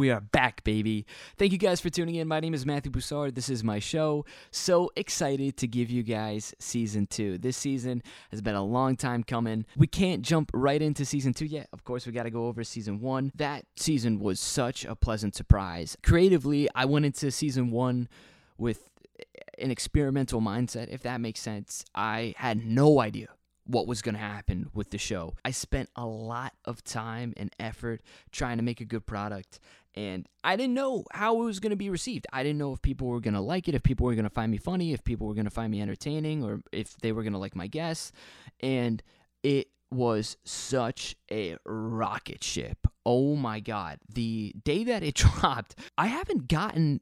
we are back, baby. Thank you guys for tuning in. My name is Matthew Broussard. This is my show. So excited to give you guys season two. This season has been a long time coming. We can't jump right into season two yet. Of course, we got to go over season one. That season was such a pleasant surprise. Creatively, I went into season one with an experimental mindset, if that makes sense. I had no idea what was going to happen with the show. I spent a lot of time and effort trying to make a good product, and I didn't know how it was going to be received. I didn't know if people were going to like it, if people were going to find me funny, if people were going to find me entertaining, or if they were going to like my guests. And it was such a rocket ship. Oh my God. The day that it dropped, I haven't gotten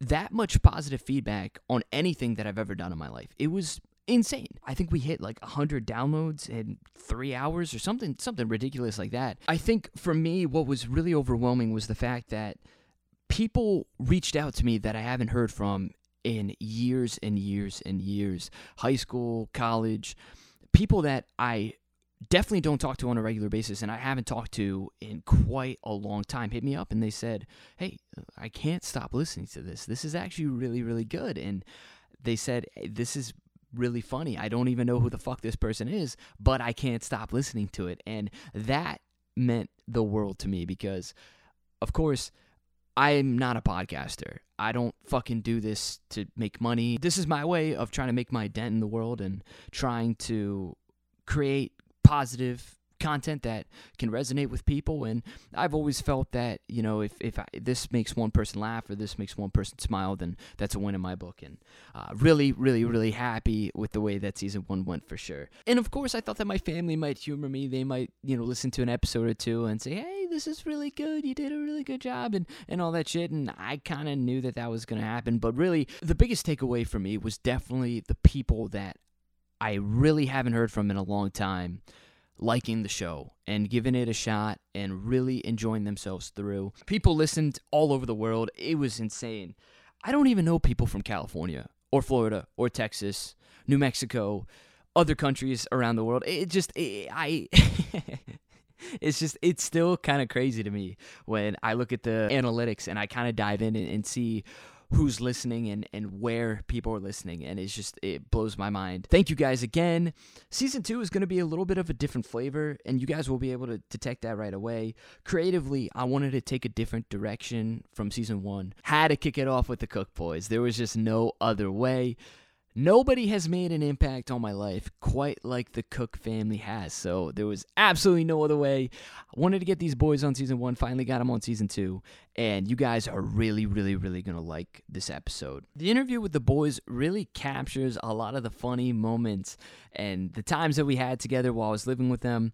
that much positive feedback on anything that I've ever done in my life. It was insane. I think we hit like 100 downloads in 3 hours or something something ridiculous like that. I think for me what was really overwhelming was the fact that people reached out to me that I haven't heard from in years and years and years. High school, college, people that I definitely don't talk to on a regular basis and I haven't talked to in quite a long time hit me up and they said, "Hey, I can't stop listening to this. This is actually really really good." And they said, "This is really funny. I don't even know who the fuck this person is, but I can't stop listening to it." And that meant the world to me because of course I'm not a podcaster. I don't fucking do this to make money. This is my way of trying to make my dent in the world and trying to create positive content that can resonate with people and I've always felt that you know if, if I, this makes one person laugh or this makes one person smile then that's a win in my book and uh, really really really happy with the way that season one went for sure. And of course I thought that my family might humor me. They might you know listen to an episode or two and say hey this is really good. You did a really good job and, and all that shit and I kind of knew that that was going to happen. But really the biggest takeaway for me was definitely the people that I really haven't heard from in a long time liking the show and giving it a shot and really enjoying themselves through. People listened all over the world. It was insane. I don't even know people from California or Florida or Texas, New Mexico, other countries around the world. It just it, I it's just it's still kind of crazy to me when I look at the analytics and I kind of dive in and, and see who's listening and, and where people are listening and it's just it blows my mind. Thank you guys again. Season two is going to be a little bit of a different flavor and you guys will be able to detect that right away. Creatively i wanted to take a different direction from season one. Had to kick it off with the cook boys. There was just no other way Nobody has made an impact on my life quite like the Cook family has. So there was absolutely no other way. I wanted to get these boys on season one, finally got them on season two. And you guys are really, really, really going to like this episode. The interview with the boys really captures a lot of the funny moments and the times that we had together while I was living with them.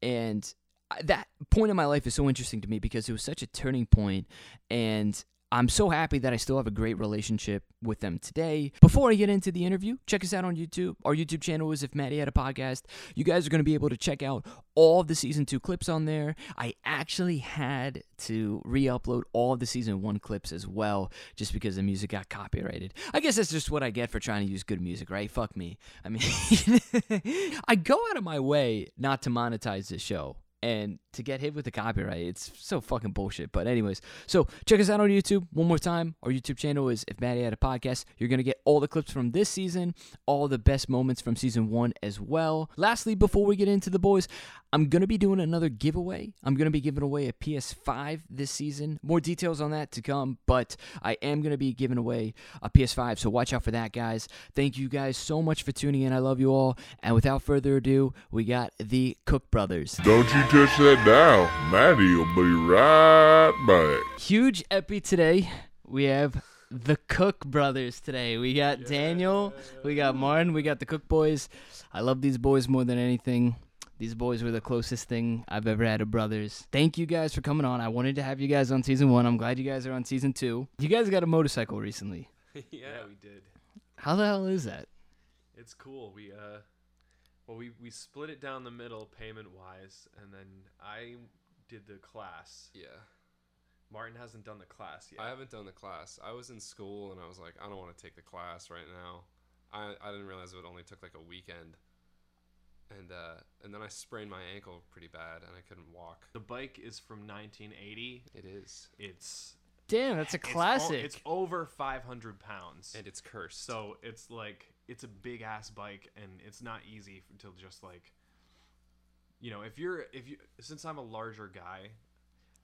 And uh, that point in my life is so interesting to me because it was such a turning point and I'm so happy that I still have a great relationship with them today. Before I get into the interview, check us out on YouTube. Our YouTube channel is If Maddie Had a Podcast. You guys are going to be able to check out all of the season two clips on there. I actually had to re upload all of the season one clips as well, just because the music got copyrighted. I guess that's just what I get for trying to use good music, right? Fuck me. I mean, I go out of my way not to monetize this show and to get hit with the copyright it's so fucking bullshit but anyways. So check us out on youtube one more time. Our youtube channel is if maddie had a podcast. You're gonna get all the clips from this season all the best moments from season one as well. Lastly before we get into the boys i'm gonna be doing another giveaway i'm gonna be giving away a ps5 this season more details on that to come but i am gonna be giving away a ps5 so watch out for that guys thank you guys so much for tuning in i love you all and without further ado we got the cook brothers Don't you touch that dial. Maddie will be right back. Huge epi today. We have the Cook brothers today. We got Daniel, we got Martin, we got the Cook boys. I love these boys more than anything. These boys were the closest thing I've ever had to brothers. Thank you guys for coming on. I wanted to have you guys on season one. I'm glad you guys are on season two. You guys got a motorcycle recently. yeah, we did. How the hell is that? It's cool. We uh, well, we we split it down the middle payment wise, and then I did the class. Yeah. Martin hasn't done the class yet. I haven't done the class. I was in school and I was like, I don't want to take the class right now. I, I didn't realize it only took like a weekend. And uh, and then I sprained my ankle pretty bad, and I couldn't walk. The bike is from 1980. It is, It's Damn, that's a it's o- classic. It's, over 500 pounds. and it's cursed. So it's like it's a big ass bike, and it's not easy to just like, you know, if you're if you since I'm a larger guy,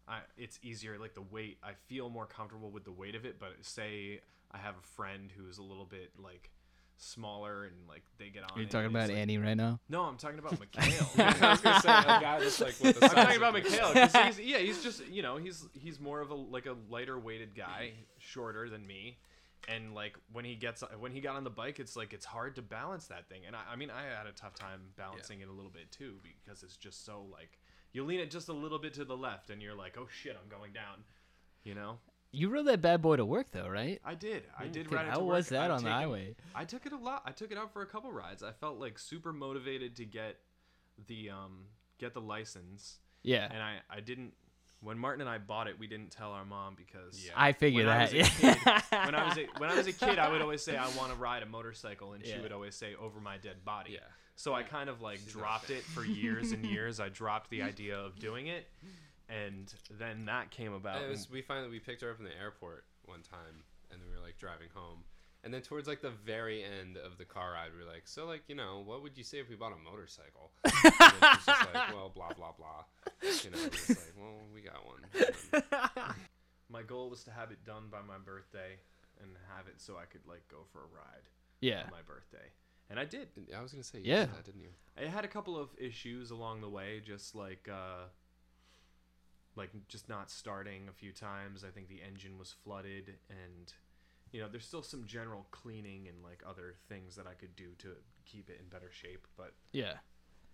I it's easier. Like the weight, I feel more comfortable with the weight of it. But say I have a friend who's a little bit like smaller and like they get on. You're it, talking about like- Annie right now. No, I'm talking about Mikhail. I was gonna say a guy that's like with the I'm talking about. Mikhail he's yeah he's just you know he's he's more of a like a lighter weighted guy, shorter than me, and like when he gets when he got on the bike, it's like it's hard to balance that thing. And I, I mean I had a tough time balancing it a little bit too because it's just so like you lean it just a little bit to the left and you're like oh shit I'm going down, you know. You rode that bad boy to work though, right? I did. I did Dude, ride it how to was work. that I've on the highway? I took it a lot. I took it out for a couple rides. I felt like super motivated to get the um get the license. Yeah. and I I didn't when Martin and I bought it we didn't tell our mom because Yeah. I figured when I that. was a kid- when I was a, when I was a kid I would always say I want to ride a motorcycle and she would always say over my dead body. Yeah. So I kind of like She's dropped it for years and years. I dropped the idea of doing it and then that came about. It was, we finally we picked her up in the airport one time, and we were like driving home. And then towards like the very end of the car ride, we were like, "So like, you know, what would you say if we bought a motorcycle?" And then she's just like, "Well, blah blah blah." You know, it's like, "Well, we got one." My goal was to have it done by my birthday and have it so I could like go for a ride yeah. on my birthday. And I did. I was gonna say, you Yeah. did that, didn't you? I had a couple of issues along the way, just like uh, like just not starting a few times. I think the engine was flooded, and you know, there's still some general cleaning and like other things that I could do to keep it in better shape. But Yeah.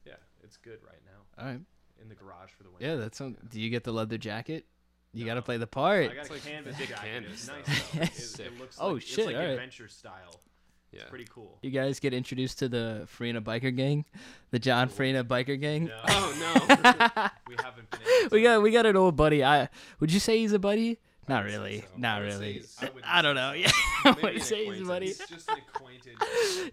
yeah, it's good right now All right. in the garage for the winter. Yeah, that's some. Do you get the leather jacket? You got to play the part. I got a like canvas jacket. canvas, It's nice though. It, it looks Oh, like, shit, It's like alright. adventure style. Yeah. Pretty cool. You guys get introduced to the Farina biker gang, the John Farina biker gang. No, Oh no. we haven't been. we got we got an old buddy. I would you say he's a buddy? Not really. so. Not I really. I I don't know. Yeah, I Maybe would an say he's a buddy. He's just an acquainted.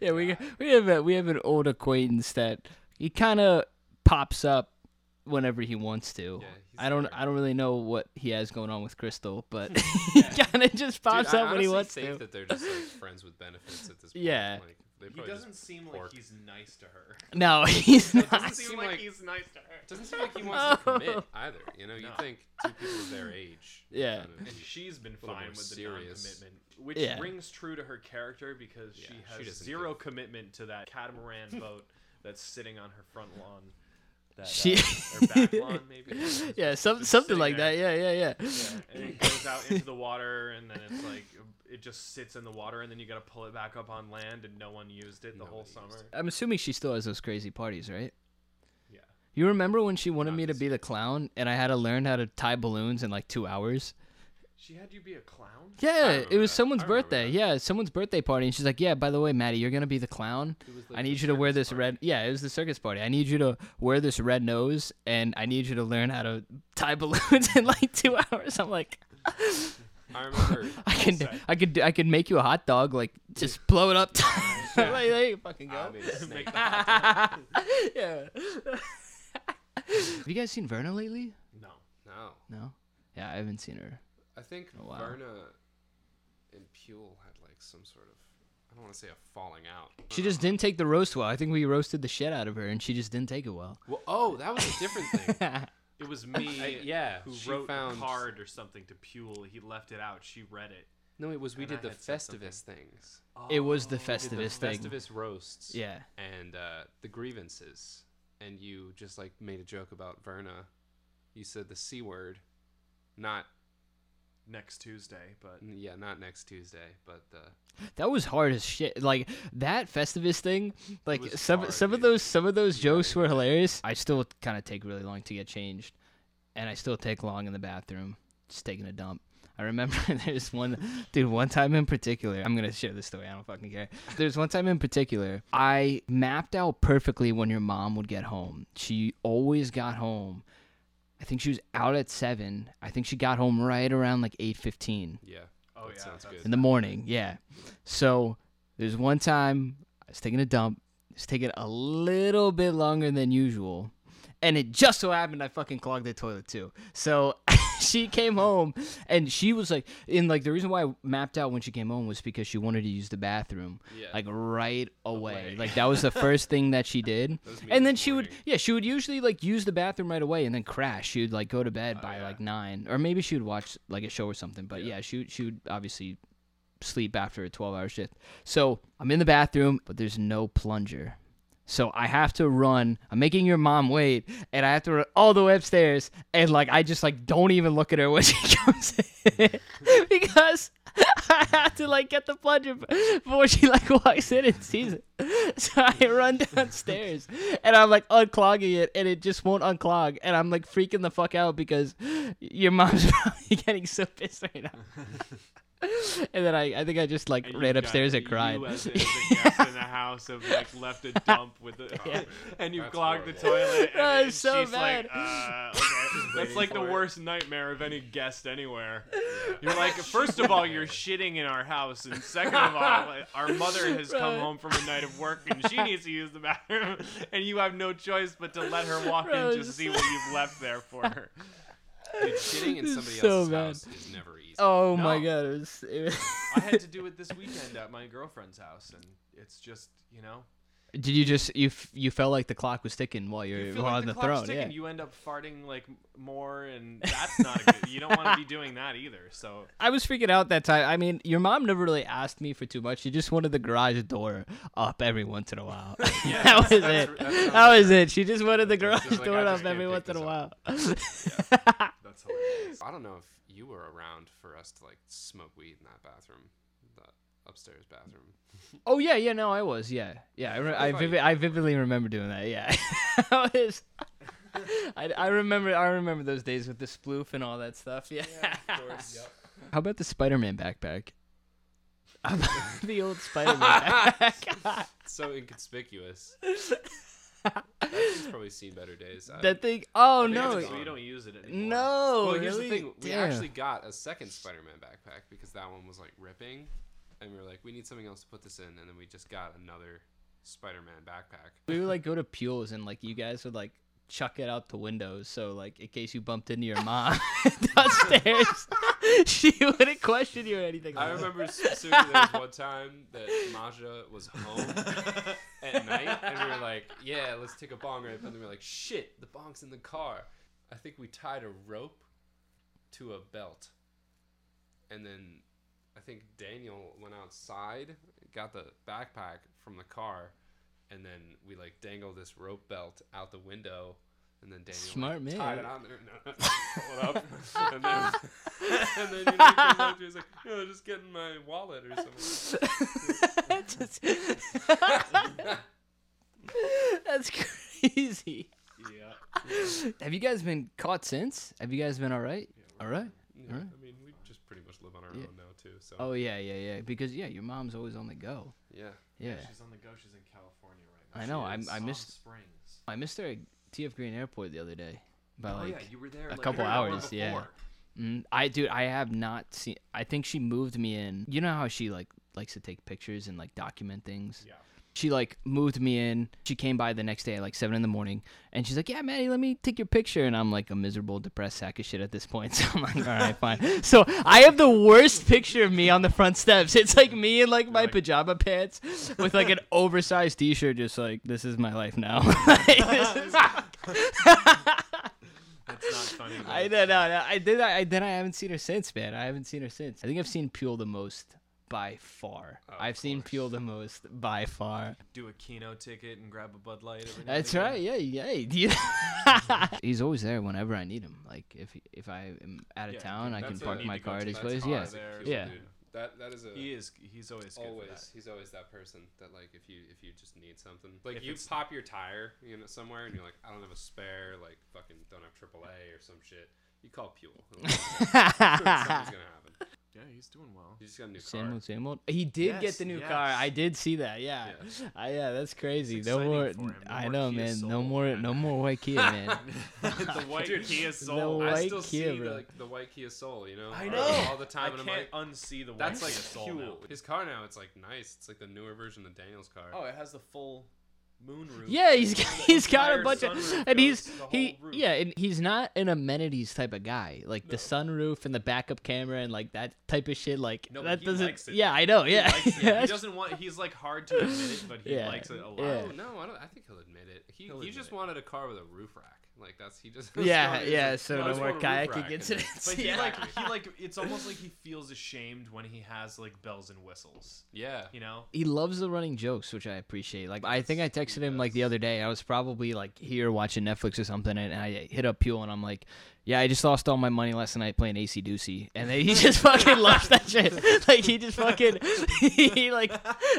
Yeah, we we have a, we have an old acquaintance that he kind of pops up whenever he wants to. Yeah, I don't there. I don't really know what he has going on with Crystal, but Yeah. he kind of just pops Dude, I up when he honestly wants think to. that they're just like friends with benefits at this point. Yeah. Like, He doesn't seem pork. like he's nice to her. No, he's It not. doesn't seem seem like, like- he's nice to her. Doesn't seem like he wants to No. commit either. You know, you think two people of their age. Yeah. kinda- And she's been fine more with the serious. non-commitment, which Yeah. rings true to her character because Yeah, she she has doesn't zero give- commitment to that catamaran boat that's sitting on her front lawn. That, She- uh, or back lawn, maybe. yeah, some, Just something like there. that. Yeah, yeah, yeah. Yeah, and it goes out into the water, and then it's like it just sits in the water, and then you got to pull it back up on land, and no one used it the whole summer. I'm assuming she still has those crazy parties, right? Yeah. You remember when she wanted Not me to be the clown and I had to learn how to tie balloons in like two hours? She had you be a clown. Yeah, it was that. someone's birthday. that. Yeah, someone's birthday party, and she's like, "Yeah, by the way, Maddie, you're gonna be the clown. It was I need you to wear this party. red. Yeah, it was the circus party. I need you to wear this red nose, and I need you to learn how to tie balloons in like two hours." I'm like, I remember. I can, set. I could, I could make you a hot dog. Like, just blow it up. like, there you fucking go. made a snake. Make the hot dog. yeah. Have you guys seen Verna lately? No. No, No. Yeah, I haven't seen her. I think Oh, wow. Verna and Pule had like some sort of. I don't want to say a falling out. She just didn't take the roast well. I think we roasted the shit out of her, and she just didn't take it well. Well, oh, that was a different thing. It was me I- yeah, who she wrote found- a card or something to Pule. He left it out. She read it. No, it was we did I the had said something. Festivus things. It was the Oh. The Festivus thing. Festivus roasts. Yeah. And uh, the grievances, and you just like made a joke about Verna. You said the c word, not next Tuesday, but yeah, not next Tuesday, but uh, That was hard as shit. Like that Festivus thing, like some hard, some of those some of those jokes were hilarious. I still kind of take really long to get changed, and I still take long in the bathroom, just taking a dump. I remember there's one dude one time in particular. I'm gonna share this story. I don't fucking care. There's one time in particular. I mapped out perfectly when your mom would get home. She always got home. I think she was out at seven. I think she got home right around like eight fifteen yeah. oh That yeah, sounds good. in the morning. Yeah. So there's one time I was taking a dump. It's taking a little bit longer than usual. And it just so happened I fucking clogged the toilet too. So she came home and she was like, in like the reason why I mapped out when she came home was because she wanted to use the bathroom Yeah. like right away. Away. Like that was the first thing that she did. And then she would, yeah, she would usually like use the bathroom right away and then crash. She would like go to bed by yeah. like nine, or maybe she would watch like a show or something. But yeah, she would- she would obviously sleep after a 12 hour shift. So I'm in the bathroom, but there's no plunger. So I have to run. I'm making your mom wait, and I have to run all the way upstairs. And like, I just like don't even look at her when she comes in because I have to like get the plunger before she like walks in and sees it. So I run downstairs and I'm like unclogging it, and it just won't unclog. And I'm like freaking the fuck out because your mom's probably getting so pissed right now. And then I, I think I just like And ran upstairs and cried. You as, a- as a guest in the house have like left a dump with the, Yeah. and you've That's clogged the toilet. And, Oh, and so she's bad. like, uh, okay. that's like the it. worst nightmare of any guest anywhere. You're like, first of all, you're shitting in our house, and second of all, our mother has come Right. home from a night of work and she needs to use the bathroom, and you have no choice but to let her walk Bro, in to it's see what you've left there for her. Dude, shitting in It's somebody so else's bad. house is never easy. Oh my god, it was, it was I had to do it this weekend at my girlfriend's house, and it's just, you know. Did you just you f- you felt like the clock was ticking while you're You feel while like on the, the, clock's throne? ticking. Yeah. You end up farting like more, and that's not a good. You don't want to be doing that either. So I was freaking out that time. I mean, your mom never really asked me for too much. She just wanted the garage door up every once in a while. Yeah, that was that's- it. that That was fair. it. She just wanted the garage like, door up every once in a while. up. That's hilarious. I don't know if you were around for us to like smoke weed in that bathroom, that upstairs bathroom. oh yeah, yeah. No, I was. Yeah, yeah. I, re- I, thought vivid, I vividly remember doing that. Yeah, I was. I, I remember I remember those days with the sploof and all that stuff. Yeah. of course. How about the Spider-Man backpack? The old Spider-Man backpack. so inconspicuous. Probably seen better days. I- that thing. Oh I no. we don't use it anymore. No. well, here's really? the thing. We Damn. actually got a second Spider-Man backpack because that one was like ripping, and we were like, we need something else to put this in, and then we just got another Spider-Man backpack. we would like go to Pule's and like you guys would like chuck it out the windows so like in case you bumped into your mom downstairs she wouldn't question you or anything I like that. remember specifically there was one time that Maja was home at night, and we were like, "Yeah, let's take a bong rip," and then we were like, "Shit, the bong's in the car." I think we tied a rope to a belt, and then I think Daniel went outside, got the backpack from the car, and then we like dangled this rope belt out the window. And then Daniel Smart like, man. tied it on there, no, pull it up, and then, and then you know, he comes out to me, he's like, you know, just getting my wallet or something. Just- that's crazy Yeah. have you guys been caught since have you guys been all right all right Yeah, Alright. I mean, we just pretty much live on our Yeah. own now too. So oh yeah yeah yeah because yeah your mom's always on the go yeah, yeah She's on the go. She's in California right now. I know, I'm- I Palm missed- Springs. i missed her at tf green airport the other day by oh like yeah, you were there a like couple hours, yeah. Mm, I dude, I have not seen. I think she moved me in. You know how she like likes to take pictures and like document things. Yeah. She like moved me in. She came by the next day at like seven in the morning, and she's like, "Yeah, Maddie, let me take your picture." And I'm like a miserable, depressed sack of shit at this point. So I'm like, "All right, fine." So I have the worst picture of me on the front steps. It's like me in like my pajama pants with like an oversized T-shirt, just like this is my life now. That's not funny. I don't know. I did. I then I haven't seen her since, man. I haven't seen her since. I think I've seen Peel the most by far. Oh, I've seen course. Peel the most by far. Do a Keno ticket and grab a Bud Light. Every now That's again. right. Yeah, yeah. He's always there whenever I need him. Like if if I am out of Yeah, town, I can park my car at his place. Yeah. there. Yeah. dude. That that is a He is. He's always good for always that. he's always that person that like if you if you just need something like If you pop your tire you know somewhere and you're like I don't have a spare like fucking don't have AAA or some shit you call Puel something's gonna happen Yeah, he's doing well. you just got a new Same car old, same old. He did get the new yes. car. I did see that. Yeah, Yeah. I, yeah, that's crazy. No more. for him. No I know, Kia man. No more. man. No more white Kia, man. the white Dude, Kia the Soul. white I still Kia, see the, like the white Kia Soul you know I all- know. all the time I and can't I'm like unsee the white that's Kia like Soul now. his car now it's like nice it's like the newer version of Daniel's car Oh, it has the full moonroof. Yeah, he's The he's got a bunch of, and he's he roof. yeah, and he's not an amenities type of guy. Like the sunroof and the backup camera and like that type of shit. Like No, that he doesn't. likes it. Yeah, I know. He Yeah, likes it. He doesn't want. He's like hard to admit it, but he Yeah. likes it a lot. Yeah. Oh no, I don't. I think he'll admit it. He He'll he just it. wanted a car with a roof rack. Like that's he just. yeah, he's yeah. like, So "No, I no more want a roof kayaking rack," incidents. But he yeah. like he like it's almost like he feels ashamed when he has like bells and whistles. Yeah. You know? he loves the running jokes, which I appreciate. Like I think I texted him like the other day. I was probably like here watching Netflix or something, and I hit up Pule and I'm like, "Yeah, I just lost all my money last night playing acey deucey," and then he just fucking loves that shit. Like he just fucking he like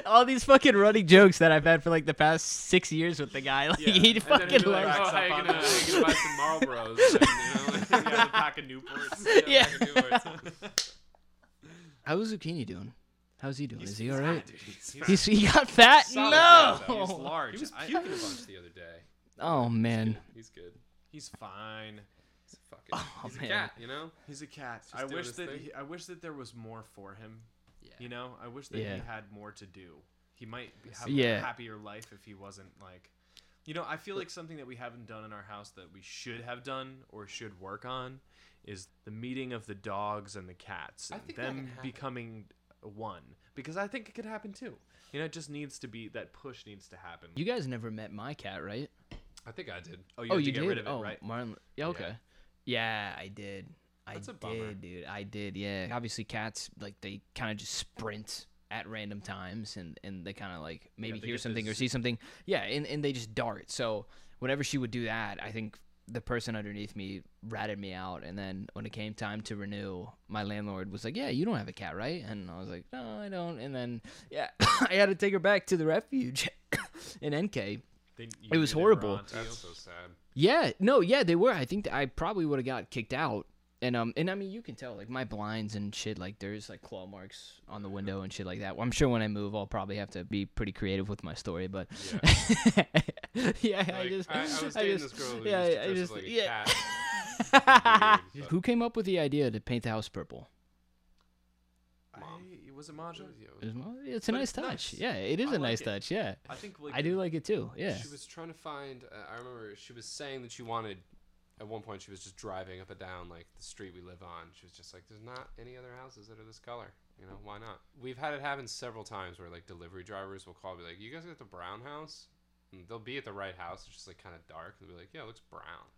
all these fucking running jokes that I've had for like the past six years with the guy. Like Yeah, he fucking he'd be like, loves. Oh, Racks how you up on gonna, that. how you gonna buy some Marlboros? and, you know, he has a pack of Newports. Yeah. back in Newports. How's Zucchini doing? How's he doing? He's Is he all right? fat, right? dude. He's He's he got fat? Solid no. guy, though. He's large. He was puking a bunch the other day. Oh man. He's good. He's fine. He's a fucking. Oh, he's a cat, you know. He's a cat. Just I wish that he, I wish that there was more for him. Yeah. You know, I wish that Yeah. he had more to do. He might be- have Yeah. a happier life if he wasn't like, you know, I feel like something that we haven't done in our house that we should have done or should work on is the meeting of the dogs and the cats I and think them becoming one because I think it could happen too. You know, it just needs to be that push needs to happen. You guys never met my cat, right? I think I did. oh, you, oh, have you to get did? rid of it, oh, right? Marlon. Yeah, okay. Yeah, I did. I That's a did, bummer. dude. I did. Yeah. Obviously, cats like they kind of just sprint at random times, and and they kind of like maybe they hear something or see something. Yeah, and and they just dart. So whenever she would do that, I think the person underneath me ratted me out. And then when it came time to renew, my landlord was like, "Yeah, you don't have a cat, right?" And I was like, "No, I don't." And then yeah, I had to take her back to the refuge in NK. They- It was knew they were horrible. That's so sad. Yeah, no, yeah, they were. I think I probably would have got kicked out. And um, and I mean, you can tell like my blinds and shit. Like there's like claw marks on the window and shit like that. Well, I'm sure when I move, I'll probably have to be pretty creative with my story. But Yeah. yeah, I just, I, I was I just- this girl who yeah, used to I just, like yeah. Weird, Who came up with the idea to paint the house purple? I, was it Maja? It was mo- It's a nice it's touch. nice. Yeah, it is I a like nice it. touch. Yeah, I think like I do like it too. Yeah. She was trying to find. Uh, I remember she was saying that she wanted. At one point, she was just driving up and down like the street we live on. She was just like, "There's not any other houses that are this color. You know, why not?" We've had it happen several times where like delivery drivers will call, and be like, "You guys got the brown house?" And they'll be at the right house. It's just like kind of dark. They'll be like, "Yeah, it looks brown."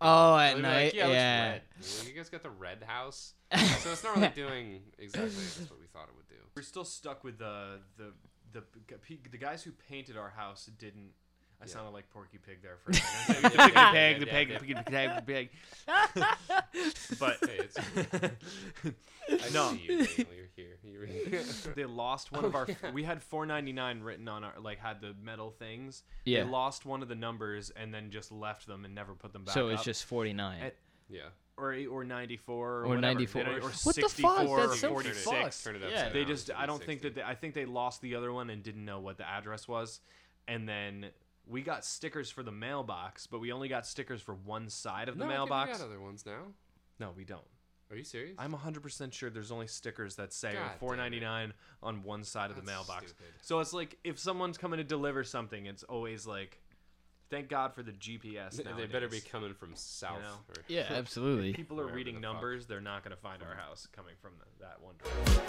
Oh, They'll at night. like, yeah, it yeah. red. You're like, you guys got the red house. so it's not really doing exactly just what we thought it would do. We're still stuck with the the the the guys who painted our house didn't. I Yeah. sounded like Porky Pig there for a second. The pig, yeah, the pig, yeah, the pig, yeah. the pig, the pig, the pig. But Hey, it's- I no, see you, Daniel. You're here. You're here. they lost one of our. We had 4.99 written on our like had the metal things. Yeah. They lost one of the numbers and then just left them and never put them back. So it's up. just 49. At- yeah. or eight- or 94 or, Or 94. They don't- or What the fuck? 64 That's or so 46. fucked. Yeah. They just I don't think that they, I think they lost the other one and didn't know what the address was, and then we got stickers for the mailbox, but we only got stickers for one side of the no, I think mailbox. We got other ones now. No, we don't. Are you serious? I'm 100% sure there's only stickers that say God 4.99 on one side of the mailbox. stupid. So it's like if someone's coming to deliver something, it's always like, thank God for the GPS. They- They better be coming from south. know? or- Yeah, absolutely. People are wherever reading the fuck. numbers. They're not going to find our house coming from the, that one. direction.